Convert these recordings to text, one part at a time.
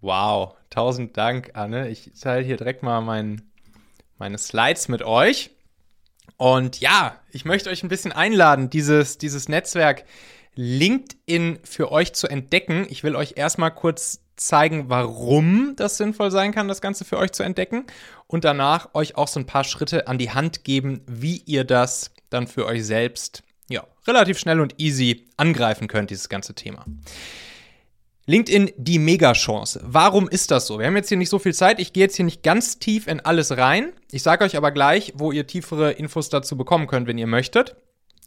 Wow, tausend Dank, Anne. Ich teile hier direkt mal mein, meine Slides mit euch. Und ja, ich möchte euch ein bisschen einladen, dieses, dieses Netzwerk LinkedIn für euch zu entdecken. Ich will euch erstmal kurz zeigen, warum das sinnvoll sein kann, das Ganze für euch zu entdecken. Und danach euch auch so ein paar Schritte an die Hand geben, wie ihr das dann für euch selbst ja, relativ schnell und easy angreifen könnt, dieses ganze Thema. LinkedIn die Mega-Chance. Warum ist das so? Wir haben jetzt hier nicht so viel Zeit. Ich gehe jetzt hier nicht ganz tief in alles rein. Ich sage euch aber gleich, wo ihr tiefere Infos dazu bekommen könnt, wenn ihr möchtet.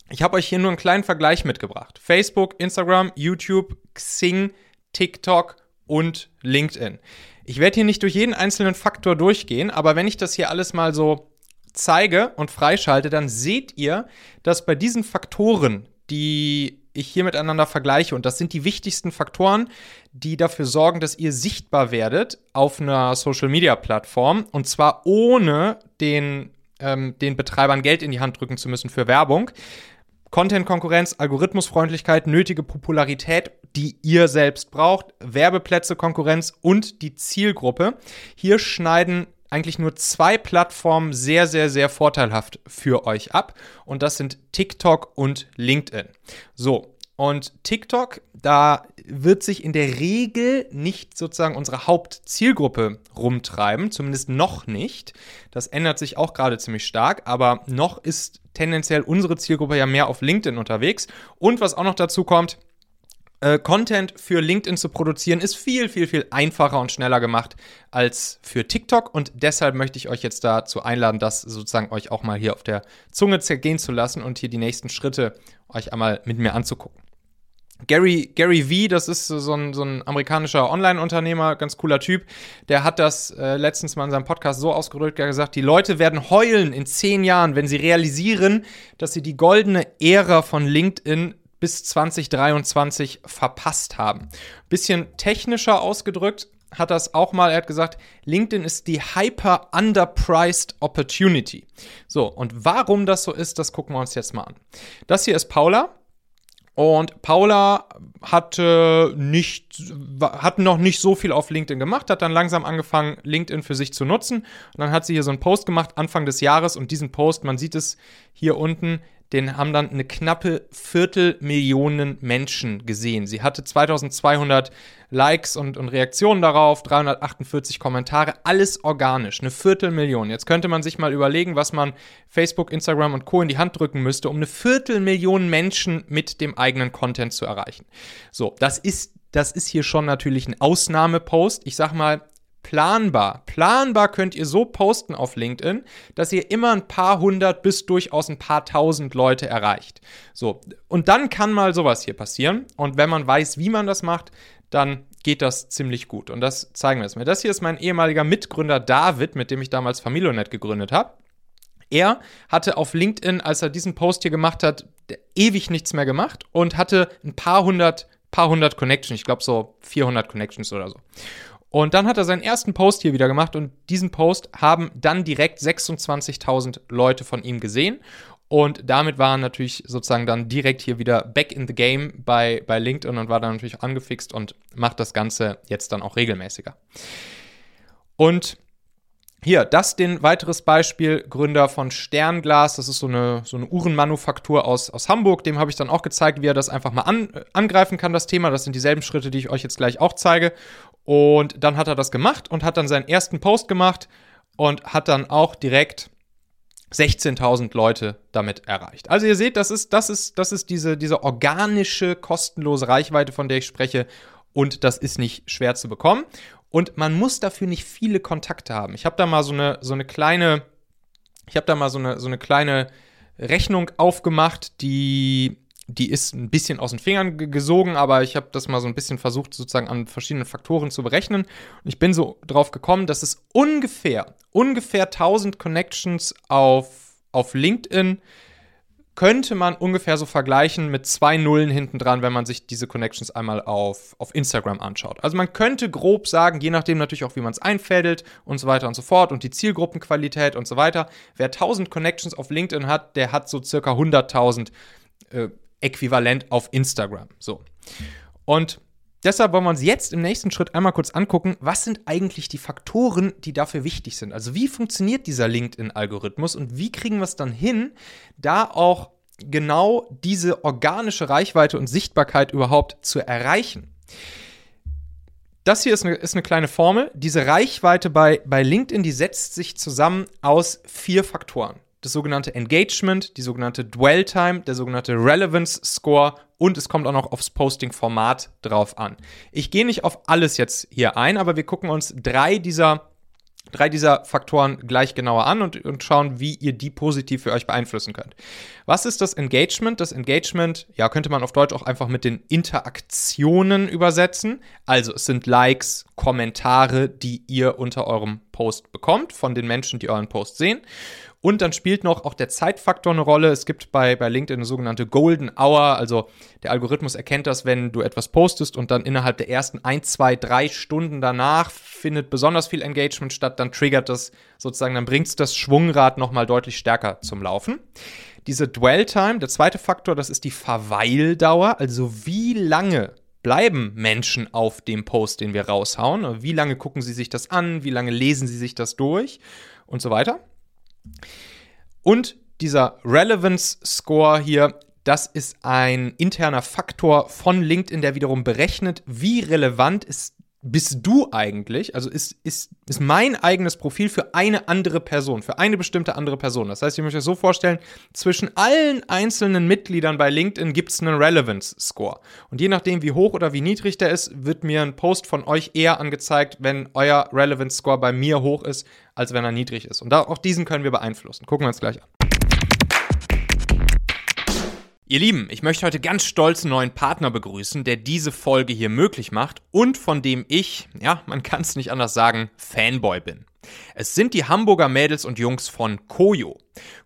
Ich habe euch hier nur einen kleinen Vergleich mitgebracht. Facebook, Instagram, YouTube, Xing, TikTok und LinkedIn. Ich werde hier nicht durch jeden einzelnen Faktor durchgehen, aber wenn ich das hier alles mal so zeige und freischalte, dann seht ihr, dass bei diesen Faktoren, die ich hier miteinander vergleiche. Und das sind die wichtigsten Faktoren, die dafür sorgen, dass ihr sichtbar werdet auf einer Social-Media-Plattform. Und zwar ohne den, ähm, den Betreibern Geld in die Hand drücken zu müssen für Werbung. Content-Konkurrenz, Algorithmusfreundlichkeit, nötige Popularität, die ihr selbst braucht, Werbeplätze, Konkurrenz und die Zielgruppe. Hier schneiden eigentlich nur zwei Plattformen sehr, sehr, sehr vorteilhaft für euch ab. Und das sind TikTok und LinkedIn. So, und TikTok, da wird sich in der Regel nicht sozusagen unsere Hauptzielgruppe rumtreiben, zumindest noch nicht. Das ändert sich auch gerade ziemlich stark, aber noch ist tendenziell unsere Zielgruppe ja mehr auf LinkedIn unterwegs. Und was auch noch dazu kommt, äh, Content für LinkedIn zu produzieren ist viel, viel, viel einfacher und schneller gemacht als für TikTok. Und deshalb möchte ich euch jetzt dazu einladen, das sozusagen euch auch mal hier auf der Zunge zergehen zu lassen und hier die nächsten Schritte euch einmal mit mir anzugucken. Gary, Gary V, das ist so ein, so ein amerikanischer Online-Unternehmer, ganz cooler Typ, der hat das äh, letztens mal in seinem Podcast so ausgedrückt, er hat gesagt, die Leute werden heulen in zehn Jahren, wenn sie realisieren, dass sie die goldene Ära von LinkedIn bis 2023 verpasst haben. Bisschen technischer ausgedrückt hat das auch mal, er hat gesagt, LinkedIn ist die hyper underpriced opportunity. So, und warum das so ist, das gucken wir uns jetzt mal an. Das hier ist Paula. Und Paula hatte nicht, hat noch nicht so viel auf LinkedIn gemacht, hat dann langsam angefangen, LinkedIn für sich zu nutzen. Und dann hat sie hier so einen Post gemacht, Anfang des Jahres. Und diesen Post, man sieht es hier unten, den haben dann eine knappe Viertelmillionen Menschen gesehen. Sie hatte 2200 Likes und, und Reaktionen darauf, 348 Kommentare, alles organisch, eine Viertelmillion. Jetzt könnte man sich mal überlegen, was man Facebook, Instagram und Co. in die Hand drücken müsste, um eine Viertelmillion Menschen mit dem eigenen Content zu erreichen. So, das ist das ist hier schon natürlich ein Ausnahmepost. Ich sag mal, planbar. Planbar könnt ihr so posten auf LinkedIn, dass ihr immer ein paar hundert bis durchaus ein paar tausend Leute erreicht. So, und dann kann mal sowas hier passieren. Und wenn man weiß, wie man das macht, dann geht das ziemlich gut. Und das zeigen wir jetzt mal. Das hier ist mein ehemaliger Mitgründer David, mit dem ich damals Familionet gegründet habe. Er hatte auf LinkedIn, als er diesen Post hier gemacht hat, ewig nichts mehr gemacht und hatte ein paar hundert, paar hundert Connections. Ich glaube so 400 Connections oder so. Und dann hat er seinen ersten Post hier wieder gemacht und diesen Post haben dann direkt 26.000 Leute von ihm gesehen. Und damit war er natürlich sozusagen dann direkt hier wieder back in the game bei, bei LinkedIn und war dann natürlich angefixt und macht das Ganze jetzt dann auch regelmäßiger. Und hier, das den weiteres Beispiel, Gründer von Sternglas, das ist so eine, so eine Uhrenmanufaktur aus, aus Hamburg, dem habe ich dann auch gezeigt, wie er das einfach mal an, angreifen kann, das Thema. Das sind dieselben Schritte, die ich euch jetzt gleich auch zeige. Und dann hat er das gemacht und hat dann seinen ersten Post gemacht und hat dann auch direkt 16.000 Leute damit erreicht. Also ihr seht, das ist, das ist, das ist diese, diese organische, kostenlose Reichweite, von der ich spreche. Und das ist nicht schwer zu bekommen. Und man muss dafür nicht viele Kontakte haben. Ich habe da mal so eine, so eine kleine, ich habe da mal so eine, so eine kleine Rechnung aufgemacht, die, die ist ein bisschen aus den Fingern gesogen, aber ich habe das mal so ein bisschen versucht, sozusagen an verschiedenen Faktoren zu berechnen. Und ich bin so drauf gekommen, dass es ungefähr, ungefähr 1000 Connections auf, auf LinkedIn könnte man ungefähr so vergleichen mit zwei Nullen hinten dran, wenn man sich diese Connections einmal auf, auf Instagram anschaut. Also man könnte grob sagen, je nachdem natürlich auch, wie man es einfädelt und so weiter und so fort und die Zielgruppenqualität und so weiter, wer 1000 Connections auf LinkedIn hat, der hat so circa 100.000 äh, äquivalent auf Instagram. So. Und deshalb wollen wir uns jetzt im nächsten Schritt einmal kurz angucken, was sind eigentlich die Faktoren, die dafür wichtig sind. Also wie funktioniert dieser LinkedIn-Algorithmus und wie kriegen wir es dann hin, da auch genau diese organische Reichweite und Sichtbarkeit überhaupt zu erreichen. Das hier ist eine, ist eine, kleine Formel. Diese Reichweite bei, bei LinkedIn, die setzt sich zusammen aus vier Faktoren. Das sogenannte Engagement, die sogenannte Dwell Time, der sogenannte Relevance Score und es kommt auch noch aufs Posting-Format drauf an. Ich gehe nicht auf alles jetzt hier ein, aber wir gucken uns drei dieser drei dieser Faktoren gleich genauer an und, und schauen, wie ihr die positiv für euch beeinflussen könnt. Was ist das Engagement? Das Engagement, ja, könnte man auf Deutsch auch einfach mit den Interaktionen übersetzen. Also es sind Likes, Kommentare, die ihr unter eurem Post bekommt von den Menschen, die euren Post sehen. Und dann spielt noch auch der Zeitfaktor eine Rolle. Es gibt bei, bei LinkedIn eine sogenannte Golden Hour. Also der Algorithmus erkennt das, wenn du etwas postest und dann innerhalb der ersten ein, zwei, drei Stunden danach findet besonders viel Engagement statt. Dann triggert das sozusagen, dann bringt es das Schwungrad nochmal deutlich stärker zum Laufen. Diese Dwell Time, der zweite Faktor, das ist die Verweildauer. Also wie lange bleiben Menschen auf dem Post, den wir raushauen? Wie lange gucken sie sich das an? Wie lange lesen sie sich das durch? Und so weiter. Und dieser Relevance Score hier, das ist ein interner Faktor von LinkedIn, der wiederum berechnet, wie relevant ist bist du eigentlich, also ist, ist, ist mein eigenes Profil für eine andere Person, für eine bestimmte andere Person. Das heißt, ich möchte euch so vorstellen, zwischen allen einzelnen Mitgliedern bei LinkedIn gibt es einen Relevance Score. Und je nachdem, wie hoch oder wie niedrig der ist, wird mir ein Post von euch eher angezeigt, wenn euer Relevance Score bei mir hoch ist, als wenn er niedrig ist. Und da, auch diesen können wir beeinflussen. Gucken wir uns gleich an. Ihr Lieben, ich möchte heute ganz stolz einen neuen Partner begrüßen, der diese Folge hier möglich macht und von dem ich, ja, man kann es nicht anders sagen, Fanboy bin. Es sind die Hamburger Mädels und Jungs von Koyo.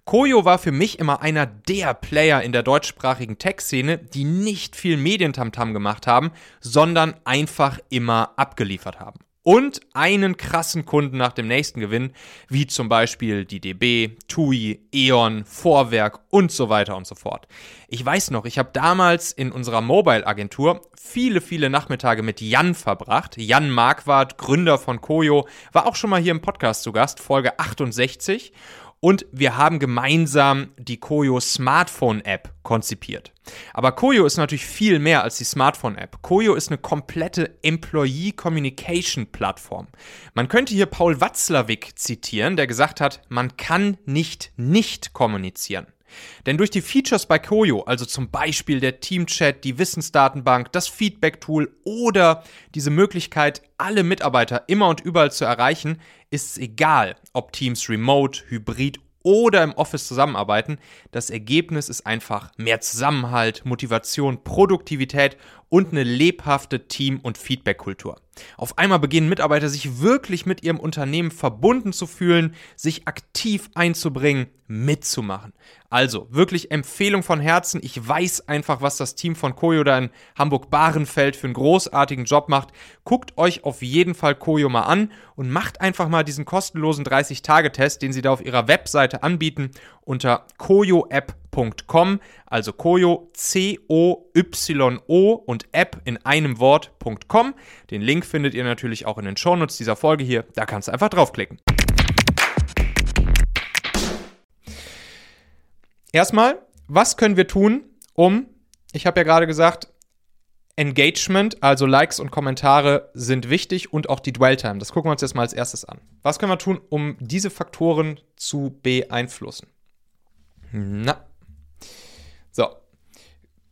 Koyo war für mich immer einer der Player in der deutschsprachigen Tech-Szene, die nicht viel Medientamtam gemacht haben, sondern einfach immer abgeliefert haben und einen krassen Kunden nach dem nächsten gewinnen, wie zum Beispiel die DB, TUI, E.ON, Vorwerk und so weiter und so fort. Ich weiß noch, ich habe damals in unserer Mobile-Agentur viele, viele Nachmittage mit Jan verbracht. Jan Marquardt, Gründer von Koyo, war auch schon mal hier im Podcast zu Gast, Folge 68 und wir haben gemeinsam die Koyo Smartphone App konzipiert. Aber Koyo ist natürlich viel mehr als die Smartphone App. Koyo ist eine komplette Employee Communication Plattform. Man könnte hier Paul Watzlawick zitieren, der gesagt hat, man kann nicht nicht kommunizieren. Denn durch die Features bei Koyo, also zum Beispiel der Teamchat, die Wissensdatenbank, das Feedback-Tool oder diese Möglichkeit, alle Mitarbeiter immer und überall zu erreichen, ist es egal, ob Teams remote, hybrid oder im Office zusammenarbeiten. Das Ergebnis ist einfach mehr Zusammenhalt, Motivation, Produktivität und eine lebhafte Team- und Feedback-Kultur. Auf einmal beginnen Mitarbeiter sich wirklich mit ihrem Unternehmen verbunden zu fühlen, sich aktiv einzubringen, mitzumachen. Also wirklich Empfehlung von Herzen. Ich weiß einfach, was das Team von Koyo da in Hamburg-Bahrenfeld für einen großartigen Job macht. Guckt euch auf jeden Fall Koyo mal an und macht einfach mal diesen kostenlosen 30-Tage-Test, den sie da auf ihrer Webseite anbieten, unter koyoapp.com. Also Koyo, C-O-Y-O und App in einem Wort.com. Den Link findet ihr natürlich auch in den Shownotes dieser Folge hier. Da kannst du einfach draufklicken. Erstmal, was können wir tun, um, ich habe ja gerade gesagt, Engagement, also Likes und Kommentare sind wichtig und auch die Dwell-Time. Das gucken wir uns jetzt mal als erstes an. Was können wir tun, um diese Faktoren zu beeinflussen? Na. So,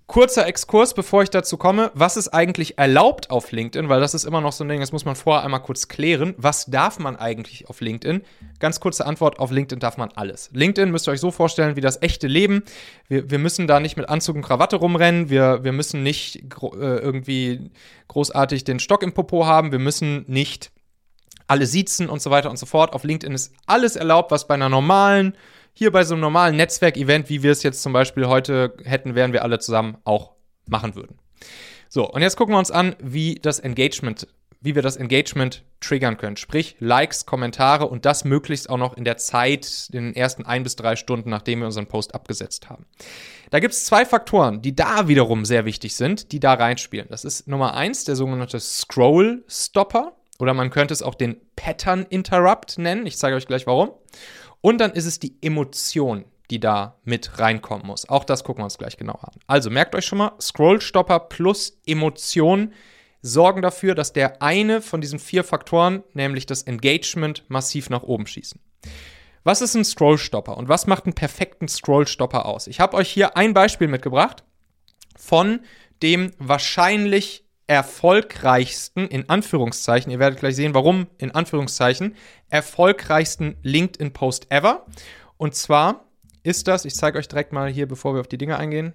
Kurzer Exkurs, bevor ich dazu komme. Was ist eigentlich erlaubt auf LinkedIn? Weil das ist immer noch so ein Ding, das muss man vorher einmal kurz klären. Was darf man eigentlich auf LinkedIn? Ganz kurze Antwort: Auf LinkedIn darf man alles. LinkedIn müsst ihr euch so vorstellen wie das echte Leben. Wir, wir müssen da nicht mit Anzug und Krawatte rumrennen. Wir, wir müssen nicht äh, irgendwie großartig den Stock im Popo haben. Wir müssen nicht alle siezen und so weiter und so fort. Auf LinkedIn ist alles erlaubt, was bei einer normalen hier bei so einem normalen Netzwerkevent, wie wir es jetzt zum Beispiel heute hätten, wären wir alle zusammen auch machen würden. So, und jetzt gucken wir uns an, wie das Engagement wie wir das Engagement triggern können. Sprich, Likes, Kommentare und das möglichst auch noch in der Zeit, in den ersten ein bis drei Stunden, nachdem wir unseren Post abgesetzt haben. Da gibt es zwei Faktoren, die da wiederum sehr wichtig sind, die da reinspielen. Das ist Nummer eins, der sogenannte Scroll Stopper. Oder man könnte es auch den Pattern Interrupt nennen. Ich zeige euch gleich warum. Und dann ist es die Emotion, die da mit reinkommen muss. Auch das gucken wir uns gleich genauer an. Also merkt euch schon mal, Scrollstopper plus Emotion sorgen dafür, dass der eine von diesen vier Faktoren, nämlich das Engagement, massiv nach oben schießen. Was ist ein Scrollstopper und was macht einen perfekten Scrollstopper aus? Ich habe euch hier ein Beispiel mitgebracht von dem wahrscheinlich erfolgreichsten, in Anführungszeichen, ihr werdet gleich sehen, warum, in Anführungszeichen, erfolgreichsten LinkedIn-Post ever. Und zwar ist das, ich zeige euch direkt mal hier, bevor wir auf die Dinge eingehen,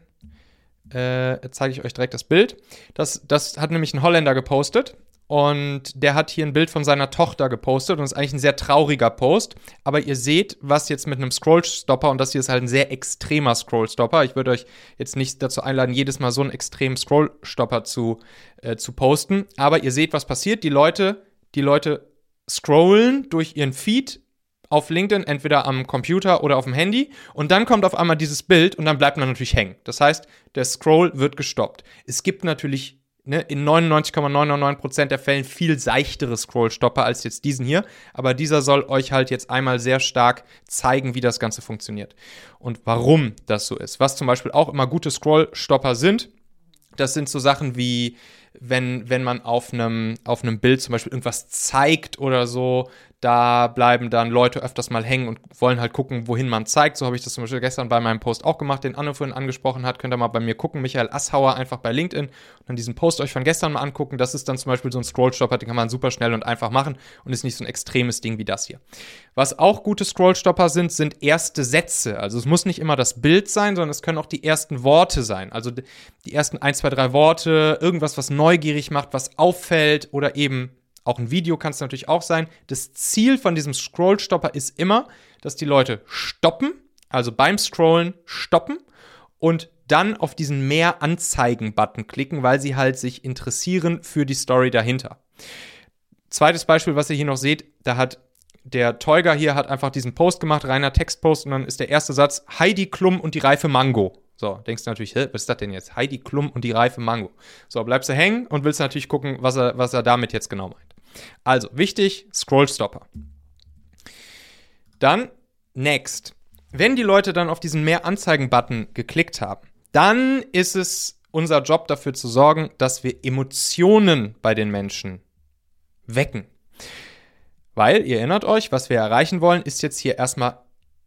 äh, zeige ich euch direkt das Bild. Das, das hat nämlich ein Holländer gepostet und der hat hier ein Bild von seiner Tochter gepostet und ist eigentlich ein sehr trauriger Post. Aber ihr seht, was jetzt mit einem Scrollstopper, und das hier ist halt ein sehr extremer Scrollstopper. Ich würde euch jetzt nicht dazu einladen, jedes Mal so einen extremen Scrollstopper zu, äh, zu posten. Aber ihr seht, was passiert. Die Leute, die Leute scrollen durch ihren Feed auf LinkedIn, entweder am Computer oder auf dem Handy. Und dann kommt auf einmal dieses Bild und dann bleibt man natürlich hängen. Das heißt, der Scroll wird gestoppt. Es gibt natürlich ne, in 99,999% der Fällen viel seichtere Scrollstopper als jetzt diesen hier. Aber dieser soll euch halt jetzt einmal sehr stark zeigen, wie das Ganze funktioniert und warum das so ist. Was zum Beispiel auch immer gute Scrollstopper sind, das sind so Sachen wie wenn, wenn man auf einem, auf einem Bild zum Beispiel irgendwas zeigt oder so, da bleiben dann Leute öfters mal hängen und wollen halt gucken, wohin man zeigt. So habe ich das zum Beispiel gestern bei meinem Post auch gemacht, den Anne vorhin angesprochen hat. Könnt ihr mal bei mir gucken, Michael Asshauer, einfach bei LinkedIn und dann diesen Post euch von gestern mal angucken. Das ist dann zum Beispiel so ein Scrollstopper, den kann man super schnell und einfach machen und ist nicht so ein extremes Ding wie das hier. Was auch gute Scrollstopper sind, sind erste Sätze. Also es muss nicht immer das Bild sein, sondern es können auch die ersten Worte sein. Also die ersten ein, zwei, drei Worte, irgendwas, was neugierig macht, was auffällt oder eben auch ein Video kann es natürlich auch sein. Das Ziel von diesem Scrollstopper ist immer, dass die Leute stoppen, also beim Scrollen stoppen und dann auf diesen Mehr Anzeigen-Button klicken, weil sie halt sich interessieren für die Story dahinter. Zweites Beispiel, was ihr hier noch seht, da hat der Teuger hier hat einfach diesen Post gemacht, reiner Textpost, und dann ist der erste Satz Heidi Klum und die reife Mango. So, denkst du natürlich, was ist das denn jetzt? Heidi Klum und die reife Mango. So, bleibst du hängen und willst natürlich gucken, was er, was er damit jetzt genau meint. Also, wichtig, Scrollstopper. Dann, next. Wenn die Leute dann auf diesen Mehr Anzeigen-Button geklickt haben, dann ist es unser Job dafür zu sorgen, dass wir Emotionen bei den Menschen wecken. Weil, ihr erinnert euch, was wir erreichen wollen, ist jetzt hier erstmal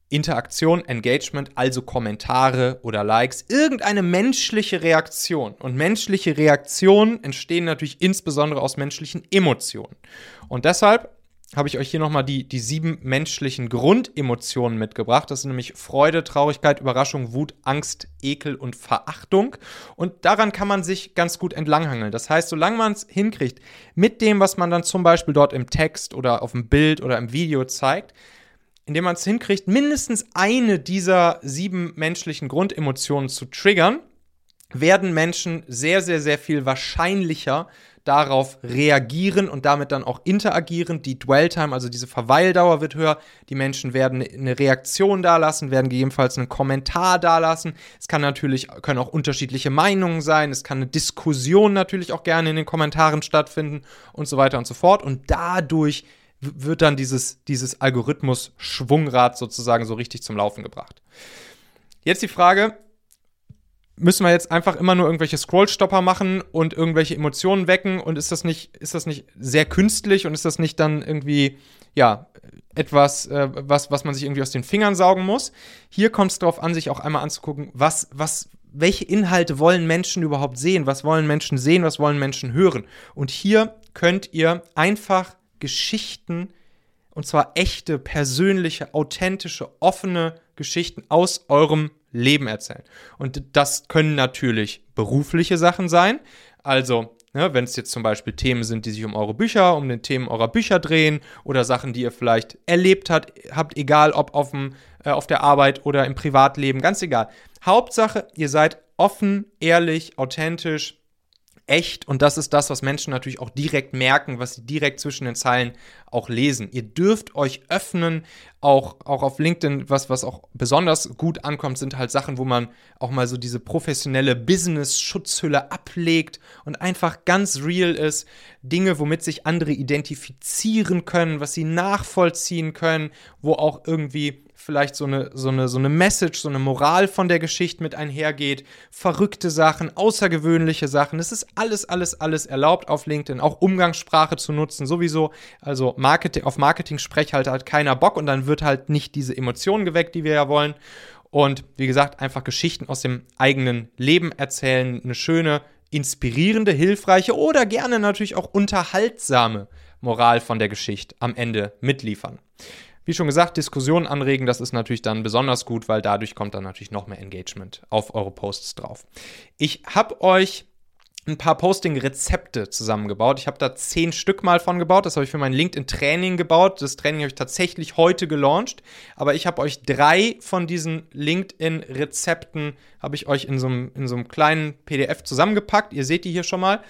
Interaktion, Engagement, also Kommentare oder Likes, irgendeine menschliche Reaktion. Und menschliche Reaktionen entstehen natürlich insbesondere aus menschlichen Emotionen. Und deshalb habe ich euch hier nochmal die, die sieben menschlichen Grundemotionen mitgebracht. Das sind nämlich Freude, Traurigkeit, Überraschung, Wut, Angst, Ekel und Verachtung. Und daran kann man sich ganz gut entlanghangeln. Das heißt, solange man es hinkriegt, mit dem, was man dann zum Beispiel dort im Text oder auf dem Bild oder im Video zeigt, indem man es hinkriegt, mindestens eine dieser sieben menschlichen Grundemotionen zu triggern, werden Menschen sehr, sehr, sehr viel wahrscheinlicher darauf reagieren und damit dann auch interagieren. Die Dwell-Time, also diese Verweildauer wird höher. Die Menschen werden eine Reaktion dalassen, werden gegebenenfalls einen Kommentar dalassen. Es kann natürlich, können auch unterschiedliche Meinungen sein. Es kann eine Diskussion natürlich auch gerne in den Kommentaren stattfinden und so weiter und so fort. Und dadurch wird dann dieses, dieses Algorithmus-Schwungrad sozusagen so richtig zum Laufen gebracht. Jetzt die Frage, müssen wir jetzt einfach immer nur irgendwelche Scrollstopper machen und irgendwelche Emotionen wecken und ist das nicht, ist das nicht sehr künstlich und ist das nicht dann irgendwie, ja, etwas, äh, was, was man sich irgendwie aus den Fingern saugen muss? Hier kommt es darauf an, sich auch einmal anzugucken, was, was, welche Inhalte wollen Menschen überhaupt sehen? Was wollen Menschen sehen? Was wollen Menschen hören? Und hier könnt ihr einfach Geschichten, und zwar echte, persönliche, authentische, offene Geschichten aus eurem Leben erzählen. Und das können natürlich berufliche Sachen sein. Also, ne, wenn es jetzt zum Beispiel Themen sind, die sich um eure Bücher, um den Themen eurer Bücher drehen oder Sachen, die ihr vielleicht erlebt habt, habt egal ob auf, dem, äh, auf der Arbeit oder im Privatleben, ganz egal. Hauptsache, ihr seid offen, ehrlich, authentisch, echt. Und das ist das, was Menschen natürlich auch direkt merken, was sie direkt zwischen den Zeilen auch lesen. Ihr dürft euch öffnen, auch, auch auf LinkedIn, was, was auch besonders gut ankommt, sind halt Sachen, wo man auch mal so diese professionelle Business-Schutzhülle ablegt und einfach ganz real ist. Dinge, womit sich andere identifizieren können, was sie nachvollziehen können, wo auch irgendwie vielleicht so eine, so, eine, so eine Message, so eine Moral von der Geschichte mit einhergeht, verrückte Sachen, außergewöhnliche Sachen. Es ist alles, alles, alles erlaubt auf LinkedIn, auch Umgangssprache zu nutzen, sowieso. Also Marketing, auf Marketing-Sprech halt, halt keiner Bock und dann wird halt nicht diese Emotionen geweckt, die wir ja wollen. Und wie gesagt, einfach Geschichten aus dem eigenen Leben erzählen, eine schöne, inspirierende, hilfreiche oder gerne natürlich auch unterhaltsame Moral von der Geschichte am Ende mitliefern. Wie schon gesagt, Diskussionen anregen, das ist natürlich dann besonders gut, weil dadurch kommt dann natürlich noch mehr Engagement auf eure Posts drauf. Ich habe euch ein paar Posting-Rezepte zusammengebaut. Ich habe da zehn Stück mal von gebaut. Das habe ich für mein LinkedIn-Training gebaut. Das Training habe ich tatsächlich heute gelauncht. Aber ich habe euch drei von diesen LinkedIn-Rezepten, habe ich euch in so, einem, in so einem kleinen PDF zusammengepackt. Ihr seht die hier schon mal.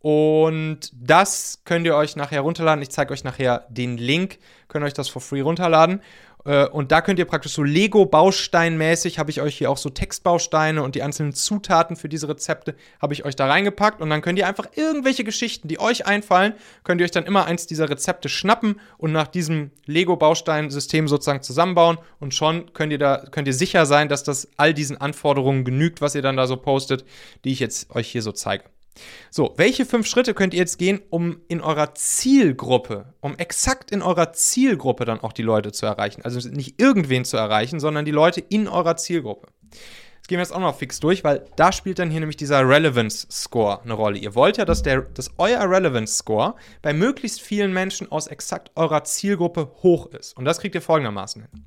Und das könnt ihr euch nachher runterladen. Ich zeige euch nachher den Link. Könnt ihr euch das for free runterladen. Äh, und da könnt ihr praktisch so Lego-Bausteinmäßig, habe ich euch hier auch so Textbausteine und die einzelnen Zutaten für diese Rezepte, habe ich euch da reingepackt. Und dann könnt ihr einfach irgendwelche Geschichten, die euch einfallen, könnt ihr euch dann immer eins dieser Rezepte schnappen und nach diesem Lego-Bausteinsystem sozusagen zusammenbauen. Und schon könnt ihr da, könnt ihr sicher sein, dass das all diesen Anforderungen genügt, was ihr dann da so postet, die ich jetzt euch hier so zeige. So, welche fünf Schritte könnt ihr jetzt gehen, um in eurer Zielgruppe, um exakt in eurer Zielgruppe dann auch die Leute zu erreichen? Also nicht irgendwen zu erreichen, sondern die Leute in eurer Zielgruppe. Das gehen wir jetzt auch noch fix durch, weil da spielt dann hier nämlich dieser Relevance Score eine Rolle. Ihr wollt ja, dass, der, dass euer Relevance Score bei möglichst vielen Menschen aus exakt eurer Zielgruppe hoch ist. Und das kriegt ihr folgendermaßen hin.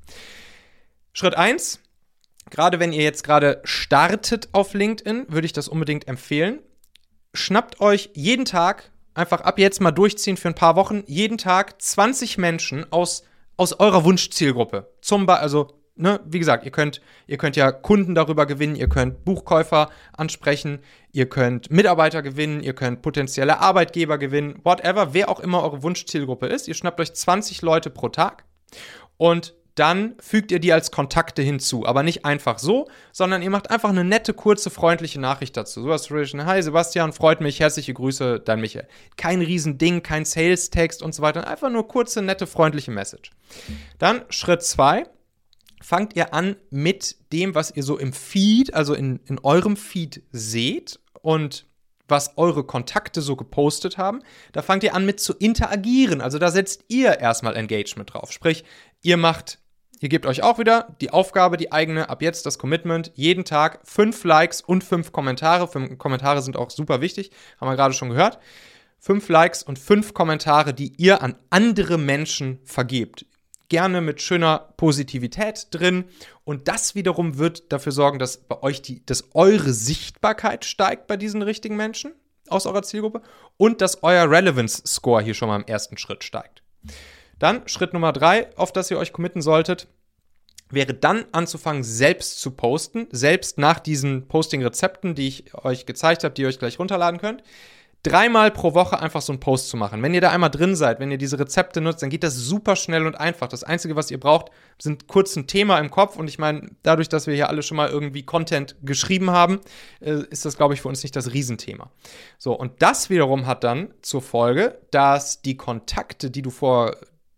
Schritt 1, gerade wenn ihr jetzt gerade startet auf LinkedIn, würde ich das unbedingt empfehlen schnappt euch jeden Tag, einfach ab jetzt mal durchziehen für ein paar Wochen, jeden Tag 20 Menschen aus, aus eurer Wunschzielgruppe. Zum Beispiel, also, ne, wie gesagt, ihr könnt, ihr könnt ja Kunden darüber gewinnen, ihr könnt Buchkäufer ansprechen, ihr könnt Mitarbeiter gewinnen, ihr könnt potenzielle Arbeitgeber gewinnen, whatever, wer auch immer eure Wunschzielgruppe ist. Ihr schnappt euch 20 Leute pro Tag und dann fügt ihr die als Kontakte hinzu. Aber nicht einfach so, sondern ihr macht einfach eine nette, kurze, freundliche Nachricht dazu. So was Hi Sebastian, freut mich, herzliche Grüße, dein Michael. Kein Riesending, kein Sales-Text und so weiter. Einfach nur kurze, nette, freundliche Message. Dann Schritt 2. Fangt ihr an mit dem, was ihr so im Feed, also in, in eurem Feed seht und was eure Kontakte so gepostet haben. Da fangt ihr an mit zu interagieren. Also da setzt ihr erstmal Engagement drauf. Sprich, ihr macht Ihr gebt euch auch wieder die Aufgabe, die eigene, ab jetzt das Commitment, jeden Tag fünf Likes und fünf Kommentare. Fünf Kommentare sind auch super wichtig, haben wir gerade schon gehört. Fünf Likes und fünf Kommentare, die ihr an andere Menschen vergebt. Gerne mit schöner Positivität drin. Und das wiederum wird dafür sorgen, dass bei euch die, dass eure Sichtbarkeit steigt bei diesen richtigen Menschen aus eurer Zielgruppe und dass euer Relevance Score hier schon mal im ersten Schritt steigt. Dann Schritt Nummer drei, auf das ihr euch committen solltet, wäre dann anzufangen, selbst zu posten, selbst nach diesen Posting-Rezepten, die ich euch gezeigt habe, die ihr euch gleich runterladen könnt. Dreimal pro Woche einfach so einen Post zu machen. Wenn ihr da einmal drin seid, wenn ihr diese Rezepte nutzt, dann geht das super schnell und einfach. Das Einzige, was ihr braucht, sind kurz ein Thema im Kopf. Und ich meine, dadurch, dass wir hier alle schon mal irgendwie Content geschrieben haben, äh, ist das, glaube ich, für uns nicht das Riesenthema. So, und das wiederum hat dann zur Folge, dass die Kontakte, die du vor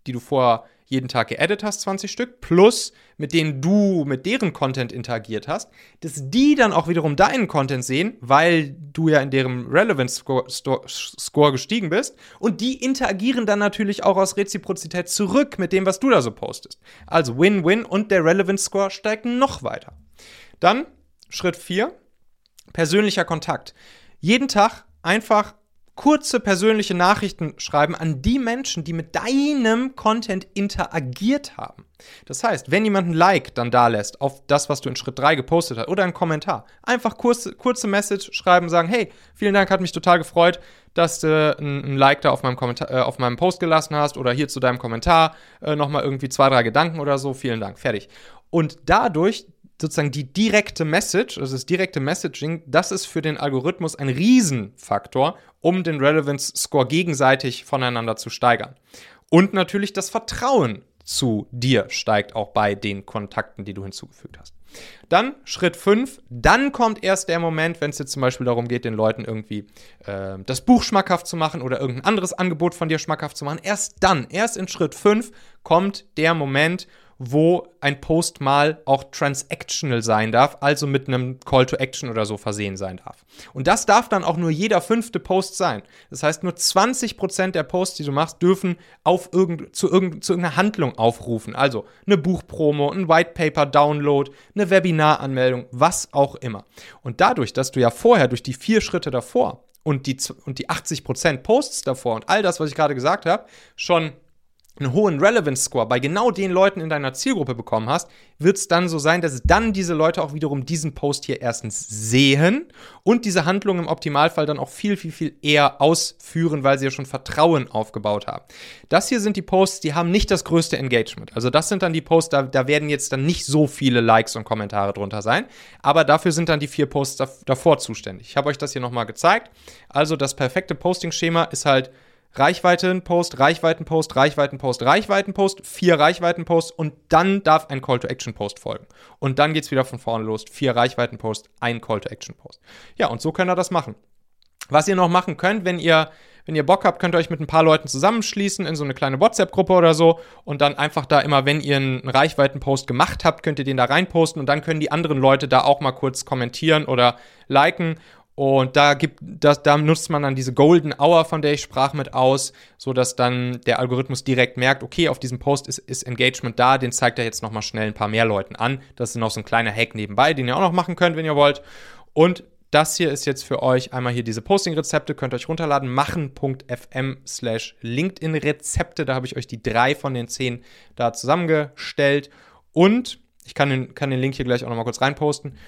die du vorher jeden Tag geedit hast, 20 Stück, plus mit denen du mit deren Content interagiert hast, dass die dann auch wiederum deinen Content sehen, weil du ja in deren Relevance Score, Score gestiegen bist. Und die interagieren dann natürlich auch aus Reziprozität zurück mit dem, was du da so postest. Also Win-Win und der Relevance Score steigt noch weiter. Dann Schritt 4, persönlicher Kontakt. Jeden Tag einfach kurze persönliche Nachrichten schreiben an die Menschen, die mit deinem Content interagiert haben. Das heißt, wenn jemand ein Like dann da lässt auf das, was du in Schritt 3 gepostet hast oder einen Kommentar, einfach kurze, kurze Message schreiben, sagen, hey, vielen Dank, hat mich total gefreut, dass du ein, Like da auf meinem, Kommentar, äh, auf meinem Post gelassen hast oder hier zu deinem Kommentar äh, nochmal irgendwie zwei, drei Gedanken oder so, vielen Dank, fertig. Und dadurch sozusagen die direkte Message, also das direkte Messaging, das ist für den Algorithmus ein Riesenfaktor, um den Relevance Score gegenseitig voneinander zu steigern. Und natürlich das Vertrauen zu dir steigt auch bei den Kontakten, die du hinzugefügt hast. Dann Schritt 5, dann kommt erst der Moment, wenn es jetzt zum Beispiel darum geht, den Leuten irgendwie äh, das Buch schmackhaft zu machen oder irgendein anderes Angebot von dir schmackhaft zu machen. Erst dann, erst in Schritt 5 kommt der Moment, wo ein Post mal auch transactional sein darf, also mit einem Call to Action oder so versehen sein darf. Und das darf dann auch nur jeder fünfte Post sein. Das heißt, nur 20% der Posts, die du machst, dürfen auf irgend, zu, irgend, zu irgendeiner Handlung aufrufen. Also eine Buchpromo, ein White Paper Download, eine Webinaranmeldung, was auch immer. Und dadurch, dass du ja vorher durch die vier Schritte davor und die, und die 80% Posts davor und all das, was ich gerade gesagt habe, schon einen hohen Relevance Score bei genau den Leuten in deiner Zielgruppe bekommen hast, wird es dann so sein, dass dann diese Leute auch wiederum diesen Post hier erstens sehen und diese Handlung im Optimalfall dann auch viel, viel, viel eher ausführen, weil sie ja schon Vertrauen aufgebaut haben. Das hier sind die Posts, die haben nicht das größte Engagement. Also das sind dann die Posts, da, da werden jetzt dann nicht so viele Likes und Kommentare drunter sein, aber dafür sind dann die vier Posts davor zuständig. Ich habe euch das hier nochmal gezeigt. Also das perfekte Posting-Schema ist halt Reichweitenpost, Reichweitenpost, Reichweitenpost, Reichweitenpost, vier Reichweitenposts und dann darf ein Call-to-Action-Post folgen. Und dann geht es wieder von vorne los. Vier Reichweitenpost, ein Call-to-Action-Post. Ja, und so könnt ihr das machen. Was ihr noch machen könnt, wenn ihr, wenn ihr Bock habt, könnt ihr euch mit ein paar Leuten zusammenschließen in so eine kleine WhatsApp-Gruppe oder so und dann einfach da immer, wenn ihr einen Reichweitenpost gemacht habt, könnt ihr den da reinposten und dann können die anderen Leute da auch mal kurz kommentieren oder liken und da gibt, das, da nutzt man dann diese Golden Hour, von der ich sprach, mit aus, sodass dann der Algorithmus direkt merkt, okay, auf diesem Post ist, ist Engagement da, den zeigt er jetzt nochmal schnell ein paar mehr Leuten an. Das ist noch so ein kleiner Hack nebenbei, den ihr auch noch machen könnt, wenn ihr wollt. Und das hier ist jetzt für euch einmal hier diese Posting-Rezepte, könnt ihr euch runterladen, machen.fm slash LinkedIn-Rezepte. Da habe ich euch die drei von den zehn da zusammengestellt. Und ich kann den, kann den Link hier gleich auch nochmal kurz reinposten.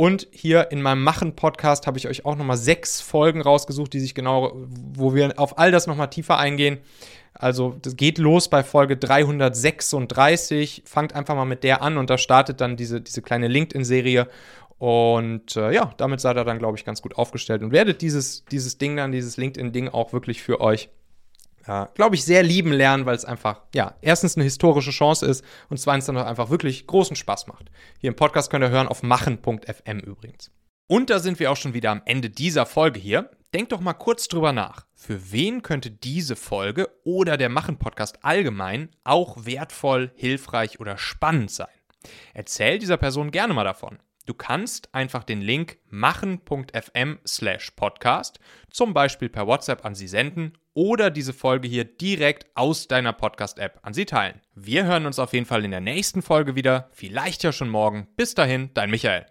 Und hier in meinem Machen-Podcast habe ich euch auch nochmal sechs Folgen rausgesucht, die sich genau, wo wir auf all das nochmal tiefer eingehen. Also das geht los bei Folge 336. Fangt einfach mal mit der an und da startet dann diese, diese kleine LinkedIn-Serie. Und äh, ja, damit seid ihr dann, glaube ich, ganz gut aufgestellt und werdet dieses, dieses Ding dann, dieses LinkedIn-Ding auch wirklich für euch ja, glaube ich, sehr lieben lernen, weil es einfach, ja, erstens eine historische Chance ist und zweitens dann auch einfach wirklich großen Spaß macht. Hier im Podcast könnt ihr hören auf machen.fm übrigens. Und da sind wir auch schon wieder am Ende dieser Folge hier. Denkt doch mal kurz drüber nach. Für wen könnte diese Folge oder der Machen-Podcast allgemein auch wertvoll, hilfreich oder spannend sein? Erzähl dieser Person gerne mal davon. Du kannst einfach den Link machen.fm slash podcast zum Beispiel per WhatsApp an sie senden oder diese Folge hier direkt aus deiner Podcast-App an sie teilen. Wir hören uns auf jeden Fall in der nächsten Folge wieder, vielleicht ja schon morgen. Bis dahin, dein Michael.